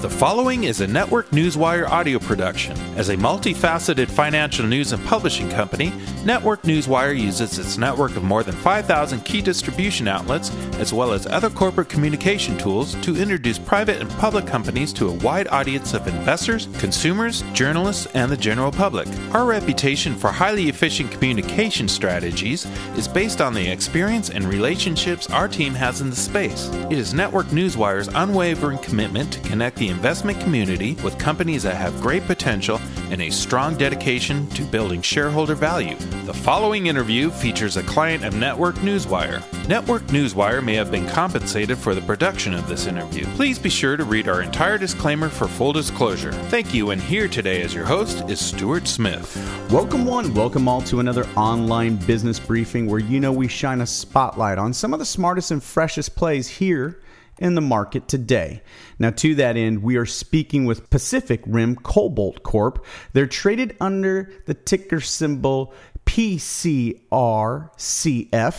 The following is a Network Newswire audio production. As a multifaceted financial news and publishing company, Network Newswire uses its network of more than 5,000 key distribution outlets, as well as other corporate communication tools, to introduce private and public companies to a wide audience of investors, consumers, journalists, and the general public. Our reputation for highly efficient communication strategies is based on the experience and relationships our team has in the space. It is Network Newswire's unwavering commitment to connect the investment community with companies that have great potential and a strong dedication to building shareholder value. The following interview features a client of Network Newswire. Network Newswire may have been compensated for the production of this interview. Please be sure to read our entire disclaimer for full disclosure. Thank you, and here today as your host is Stuart Smith. Welcome, one, welcome all to another online business briefing where you know we shine a spotlight on some of the smartest and freshest plays here in the market today. Now, to that end, we are speaking with Pacific Rim Cobalt Corp. They're traded under the ticker symbol PCRCF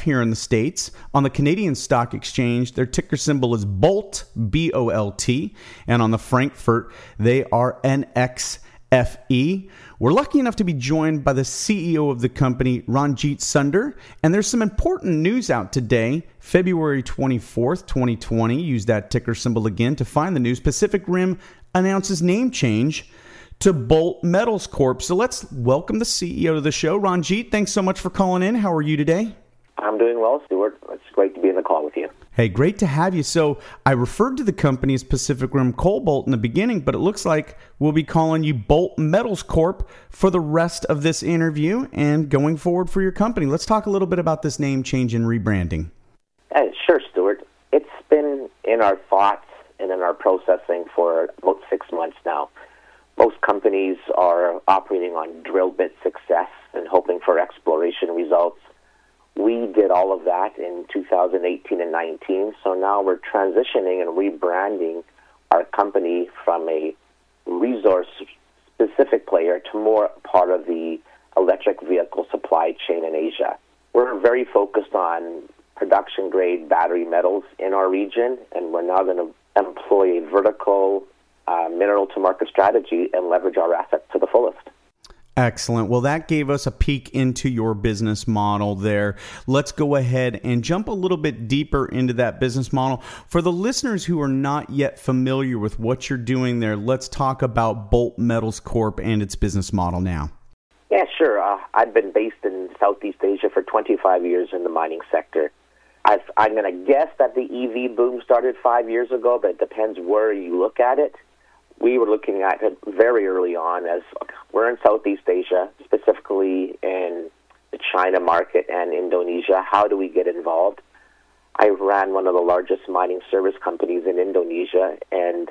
here in the States. On the Canadian Stock Exchange, their ticker symbol is BOLT, B O L T. And on the Frankfurt, they are NXFE. We're lucky enough to be joined by the CEO of the company, Ranjit Sunder, and there's some important news out today, February 24th, 2020. Use that ticker symbol again to find the news. Pacific Rim announces name change to Bolt Metals Corp. So let's welcome the CEO to the show, Ranjit. Thanks so much for calling in. How are you today? I'm doing well, Stuart. It's great to be in the call. Hey, great to have you. So I referred to the company as Pacific Rim Cobalt in the beginning, but it looks like we'll be calling you Bolt Metals Corp for the rest of this interview and going forward for your company. Let's talk a little bit about this name change and rebranding. Uh, sure, Stuart. It's been in our thoughts and in our processing for about six months now. Most companies are operating on drill bit success and hoping for exploration results we did all of that in 2018 and 19. So now we're transitioning and rebranding our company from a resource specific player to more part of the electric vehicle supply chain in Asia. We're very focused on production grade battery metals in our region, and we're now going to employ a vertical uh, mineral to market strategy and leverage our assets to the fullest. Excellent. Well, that gave us a peek into your business model there. Let's go ahead and jump a little bit deeper into that business model. For the listeners who are not yet familiar with what you're doing there, let's talk about Bolt Metals Corp and its business model now. Yeah, sure. Uh, I've been based in Southeast Asia for 25 years in the mining sector. i am going to guess that the EV boom started five years ago, but it depends where you look at it we were looking at it very early on as we're in Southeast Asia, specifically in the China market and Indonesia. How do we get involved? I ran one of the largest mining service companies in Indonesia, and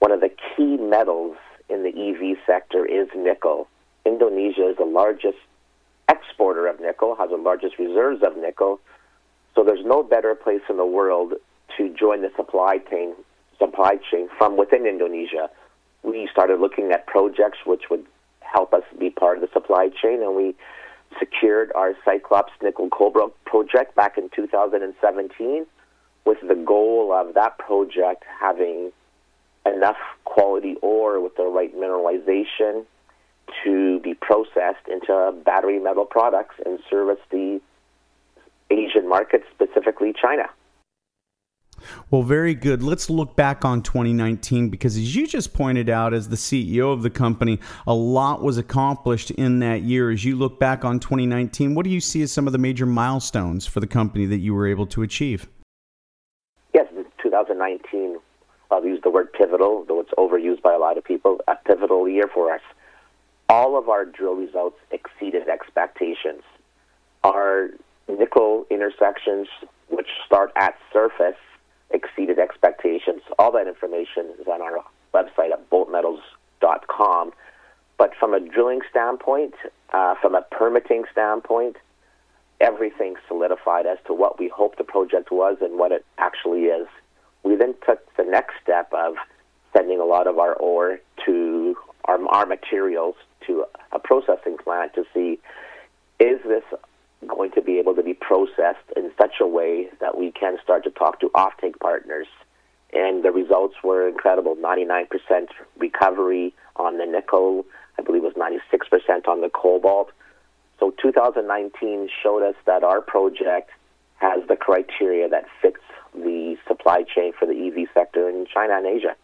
one of the key metals in the EV sector is nickel. Indonesia is the largest exporter of nickel, has the largest reserves of nickel. So there's no better place in the world to join the supply chain supply chain from within Indonesia. We started looking at projects which would help us be part of the supply chain, and we secured our Cyclops Nickel Cobalt project back in 2017 with the goal of that project having enough quality ore with the right mineralization to be processed into battery metal products and service the Asian market, specifically China. Well, very good. Let's look back on 2019 because, as you just pointed out, as the CEO of the company, a lot was accomplished in that year. As you look back on 2019, what do you see as some of the major milestones for the company that you were able to achieve? Yes, 2019, I'll uh, use the word pivotal, though it's overused by a lot of people, a pivotal year for us. All of our drill results exceeded expectations. Our nickel intersections, which start at surface, exceeded expectations. All that information is on our website at boltmetals.com. But from a drilling standpoint, uh, from a permitting standpoint, everything solidified as to what we hoped the project was and what it actually is. We then took the next step of sending a lot of our ore to our, our materials to a processing plant to see is this going to be able to be processed in such a way that we can start to talk to offtake partners and the results were incredible 99% recovery on the nickel, I believe it was 96% on the cobalt. So 2019 showed us that our project has the criteria that fits the supply chain for the EV sector in China and Asia.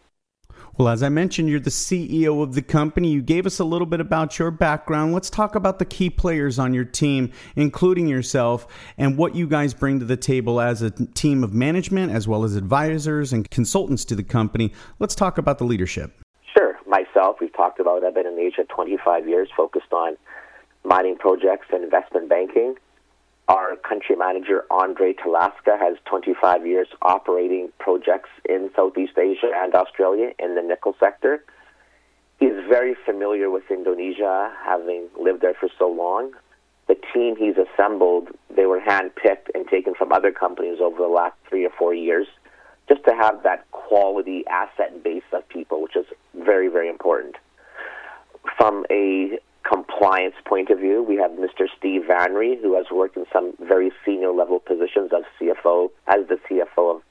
Well, as I mentioned, you're the CEO of the company. You gave us a little bit about your background. Let's talk about the key players on your team, including yourself, and what you guys bring to the table as a team of management, as well as advisors and consultants to the company. Let's talk about the leadership. Sure. Myself, we've talked about, I've been in Asia 25 years, focused on mining projects and investment banking. Our country manager, Andre Talaska, has 25 years operating projects in Southeast Asia and Australia in the nickel sector. He's very familiar with Indonesia, having lived there for so long. The team he's assembled, they were handpicked and taken from other companies over the last three or four years, just to have that quality asset base of people, which is very, very important. From a compliance point of view, we have Mr. Steve Vanry, who has worked in some very senior level positions as CFO, as the CFO of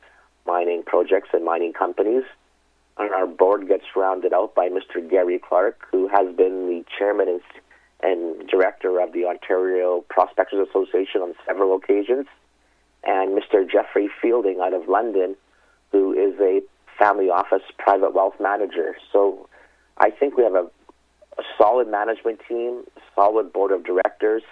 mining projects and mining companies. And our board gets rounded out by Mr. Gary Clark, who has been the chairman and, and director of the Ontario Prospectors Association on several occasions, and Mr. Jeffrey Fielding out of London, who is a family office private wealth manager. So I think we have a solid management team, solid board of directors,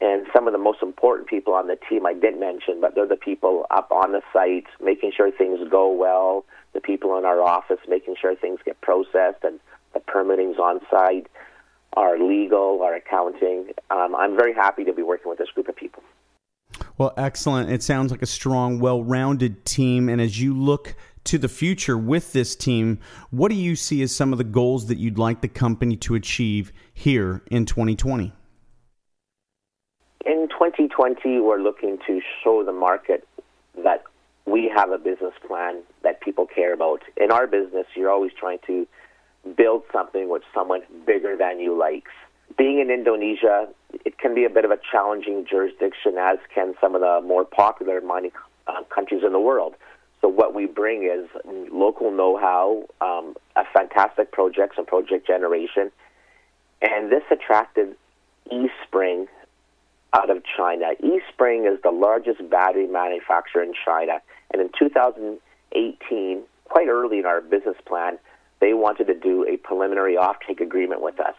and some of the most important people on the team I did mention, but they're the people up on the site, making sure things go well, the people in our office, making sure things get processed, and the permitting's on site, our legal, our accounting. Um, I'm very happy to be working with this group of people. Well, excellent. It sounds like a strong, well rounded team. And as you look to the future with this team, what do you see as some of the goals that you'd like the company to achieve here in 2020? In 2020, we're looking to show the market that we have a business plan that people care about. In our business, you're always trying to build something which someone bigger than you likes. Being in Indonesia, it can be a bit of a challenging jurisdiction, as can some of the more popular mining uh, countries in the world. So what we bring is local know-how, um, a fantastic projects and project generation, and this attracted Easpring out of China. Easpring is the largest battery manufacturer in China, and in 2018, quite early in our business plan, they wanted to do a preliminary offtake agreement with us,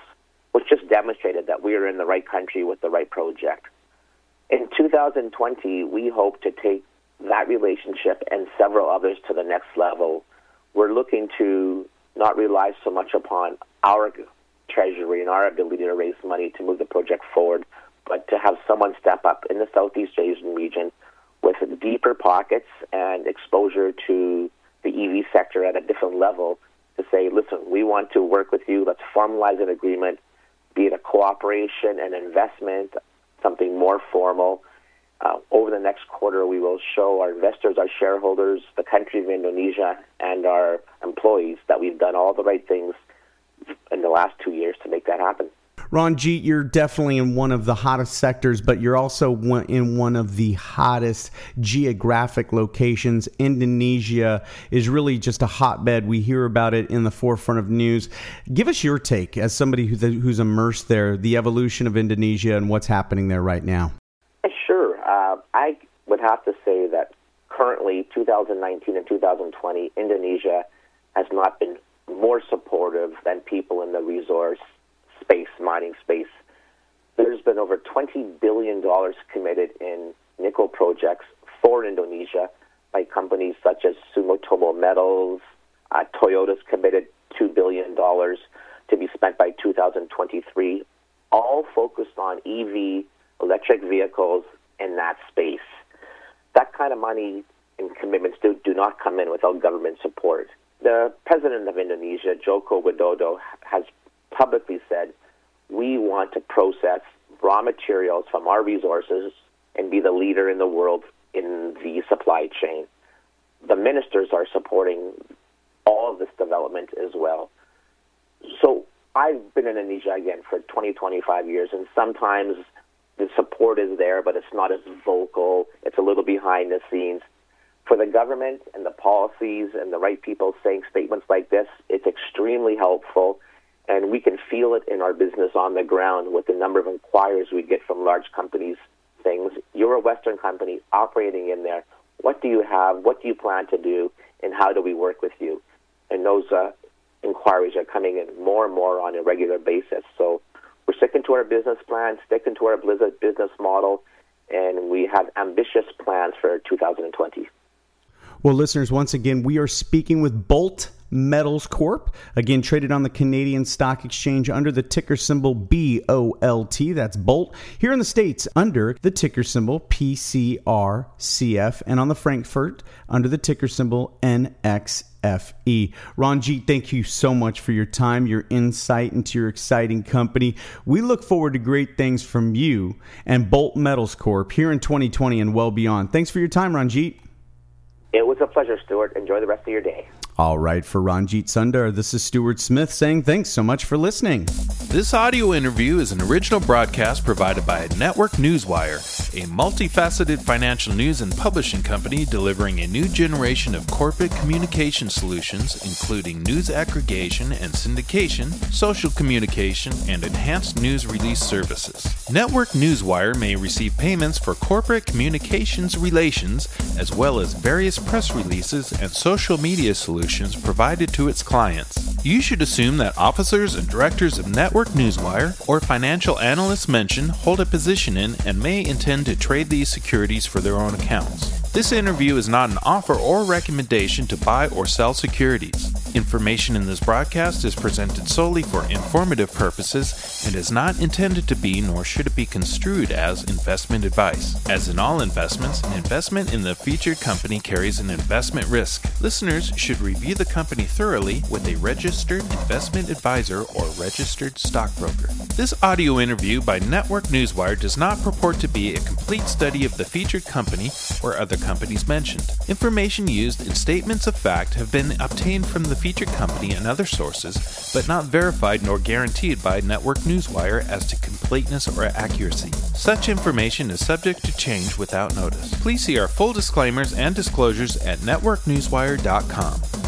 which just demonstrated that we are in the right country with the right project. In 2020, we hope to take that relationship and several others to the next level, we're looking to not rely so much upon our treasury and our ability to raise money to move the project forward, but to have someone step up in the Southeast Asian region with deeper pockets and exposure to the EV sector at a different level to say, listen, we want to work with you. Let's formalize an agreement, be it a cooperation, an investment, something more formal uh, over the next quarter, we will show our investors, our shareholders, the country of Indonesia, and our employees that we've done all the right things in the last two years to make that happen. Ranjit, you're definitely in one of the hottest sectors, but you're also in one of the hottest geographic locations. Indonesia is really just a hotbed. We hear about it in the forefront of news. Give us your take as somebody who's immersed there, the evolution of Indonesia and what's happening there right now. I would have to say that currently, 2019 and 2020, Indonesia has not been more supportive than people in the resource space, mining space. There's been over $20 billion committed in nickel projects for Indonesia by companies such as Sumitomo Metals. Uh, Toyota's committed $2 billion to be spent by 2023, all focused on EV, electric vehicles, in that space. That kind of money and commitments do, do not come in without government support. The president of Indonesia, Joko Widodo, has publicly said, we want to process raw materials from our resources and be the leader in the world in the supply chain. The ministers are supporting all of this development as well. So I've been in Indonesia again for 20, 25 years, and sometimes the support is there, but it's not as vocal. It's a little behind the scenes. for the government and the policies and the right people saying statements like this, it's extremely helpful. And we can feel it in our business on the ground with the number of inquiries we get from large companies. Things you're a Western company operating in there. What do you have? What do you plan to do? And how do we work with you? And those uh, inquiries are coming in more and more on a regular basis. So sticking to our business plan, sticking to our Blizzard business model, and we have ambitious plans for 2020. Well, listeners, once again, we are speaking with Bolt Metals Corp. Again, traded on the Canadian Stock Exchange under the ticker symbol BOLT. That's Bolt. Here in the States, under the ticker symbol PCRCF. And on the Frankfurt, under the ticker symbol NXFE. Ranjit, thank you so much for your time, your insight into your exciting company. We look forward to great things from you and Bolt Metals Corp here in 2020 and well beyond. Thanks for your time, Ranjit. It was a pleasure, Stuart. Enjoy the rest of your day. All right, for Ranjit Sundar, this is Stuart Smith saying thanks so much for listening. This audio interview is an original broadcast provided by Network Newswire, a multifaceted financial news and publishing company delivering a new generation of corporate communication solutions, including news aggregation and syndication, social communication, and enhanced news release services. Network Newswire may receive payments for corporate communications relations, as well as various press releases and social media solutions solutions provided to its clients. You should assume that officers and directors of Network Newswire or financial analysts mentioned hold a position in and may intend to trade these securities for their own accounts. This interview is not an offer or recommendation to buy or sell securities. Information in this broadcast is presented solely for informative purposes and is not intended to be nor should it be construed as investment advice. As in all investments, an investment in the featured company carries an investment risk. Listeners should review the company thoroughly with a registered investment advisor or registered stockbroker. This audio interview by Network Newswire does not purport to be a complete study of the featured company or other companies mentioned. Information used in statements of fact have been obtained from the featured company and other sources, but not verified nor guaranteed by Network Newswire as to completeness or accuracy. Such information is subject to change without notice. Please see our full disclaimers and disclosures at networknewswire.com.